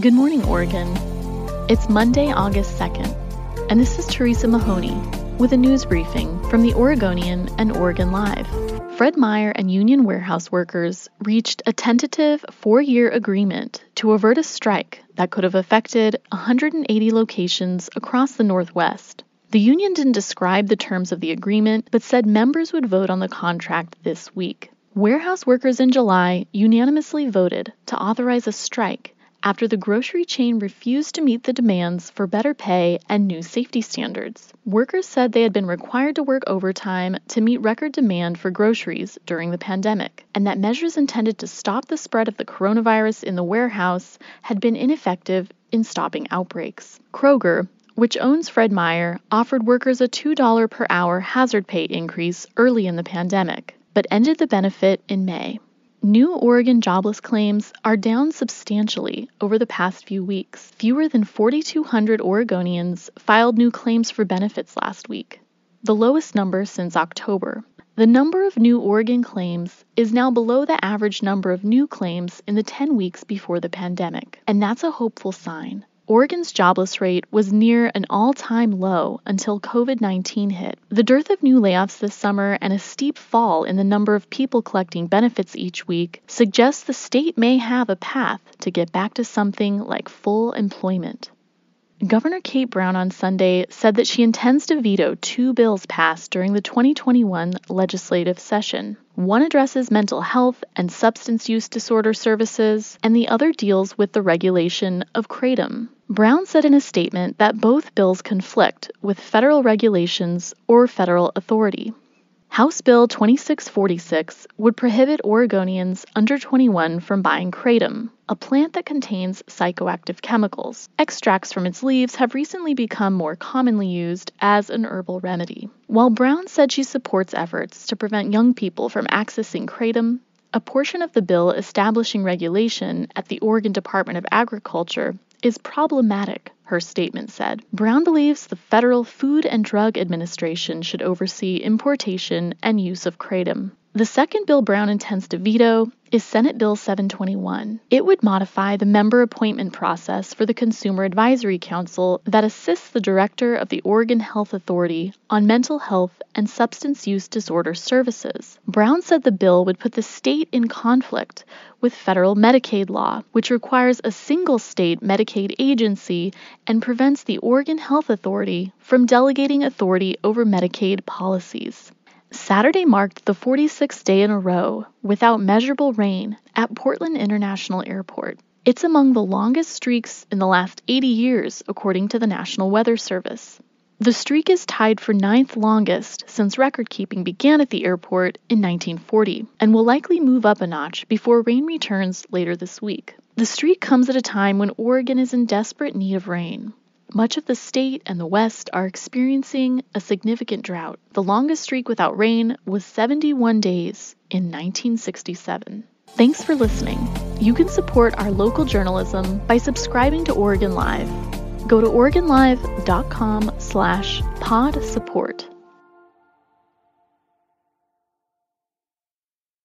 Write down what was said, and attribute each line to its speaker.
Speaker 1: Good morning, Oregon. It's Monday, August 2nd, and this is Teresa Mahoney with a news briefing from the Oregonian and Oregon Live. Fred Meyer and union warehouse workers reached a tentative four year agreement to avert a strike that could have affected 180 locations across the Northwest. The union didn't describe the terms of the agreement, but said members would vote on the contract this week. Warehouse workers in July unanimously voted to authorize a strike after the grocery chain refused to meet the demands for better pay and new safety standards. Workers said they had been required to work overtime to meet record demand for groceries during the pandemic, and that measures intended to stop the spread of the coronavirus in the warehouse had been ineffective in stopping outbreaks. Kroger, which owns Fred Meyer, offered workers a $2 per hour hazard pay increase early in the pandemic but ended the benefit in May. New Oregon jobless claims are down substantially over the past few weeks. Fewer than 4,200 Oregonians filed new claims for benefits last week, the lowest number since October. The number of new Oregon claims is now below the average number of new claims in the 10 weeks before the pandemic, and that's a hopeful sign. Oregon's jobless rate was near an all time low until COVID 19 hit. The dearth of new layoffs this summer and a steep fall in the number of people collecting benefits each week suggests the state may have a path to get back to something like full employment. Governor Kate Brown on Sunday said that she intends to veto two bills passed during the 2021 legislative session. One addresses mental health and substance use disorder services, and the other deals with the regulation of kratom. Brown said in a statement that both bills conflict with federal regulations or federal authority. House Bill 2646 would prohibit Oregonians under 21 from buying kratom, a plant that contains psychoactive chemicals. Extracts from its leaves have recently become more commonly used as an herbal remedy. While Brown said she supports efforts to prevent young people from accessing kratom, a portion of the bill establishing regulation at the Oregon Department of Agriculture is problematic, her statement said. Brown believes the Federal Food and Drug Administration should oversee importation and use of kratom. The second bill Brown intends to veto is Senate Bill 721. It would modify the member appointment process for the Consumer Advisory Council that assists the director of the Oregon Health Authority on mental health and substance use disorder services. Brown said the bill would put the state in conflict with federal Medicaid law, which requires a single state Medicaid agency and prevents the Oregon Health Authority from delegating authority over Medicaid policies. Saturday marked the 46th day in a row without measurable rain at Portland International Airport. It's among the longest streaks in the last 80 years, according to the National Weather Service. The streak is tied for ninth longest since record keeping began at the airport in 1940 and will likely move up a notch before rain returns later this week. The streak comes at a time when Oregon is in desperate need of rain. Much of the state and the West are experiencing a significant drought. The longest streak without rain was 71 days in 1967. Thanks for listening. You can support our local journalism by subscribing to Oregon Live. Go to OregonLive.com slash pod support.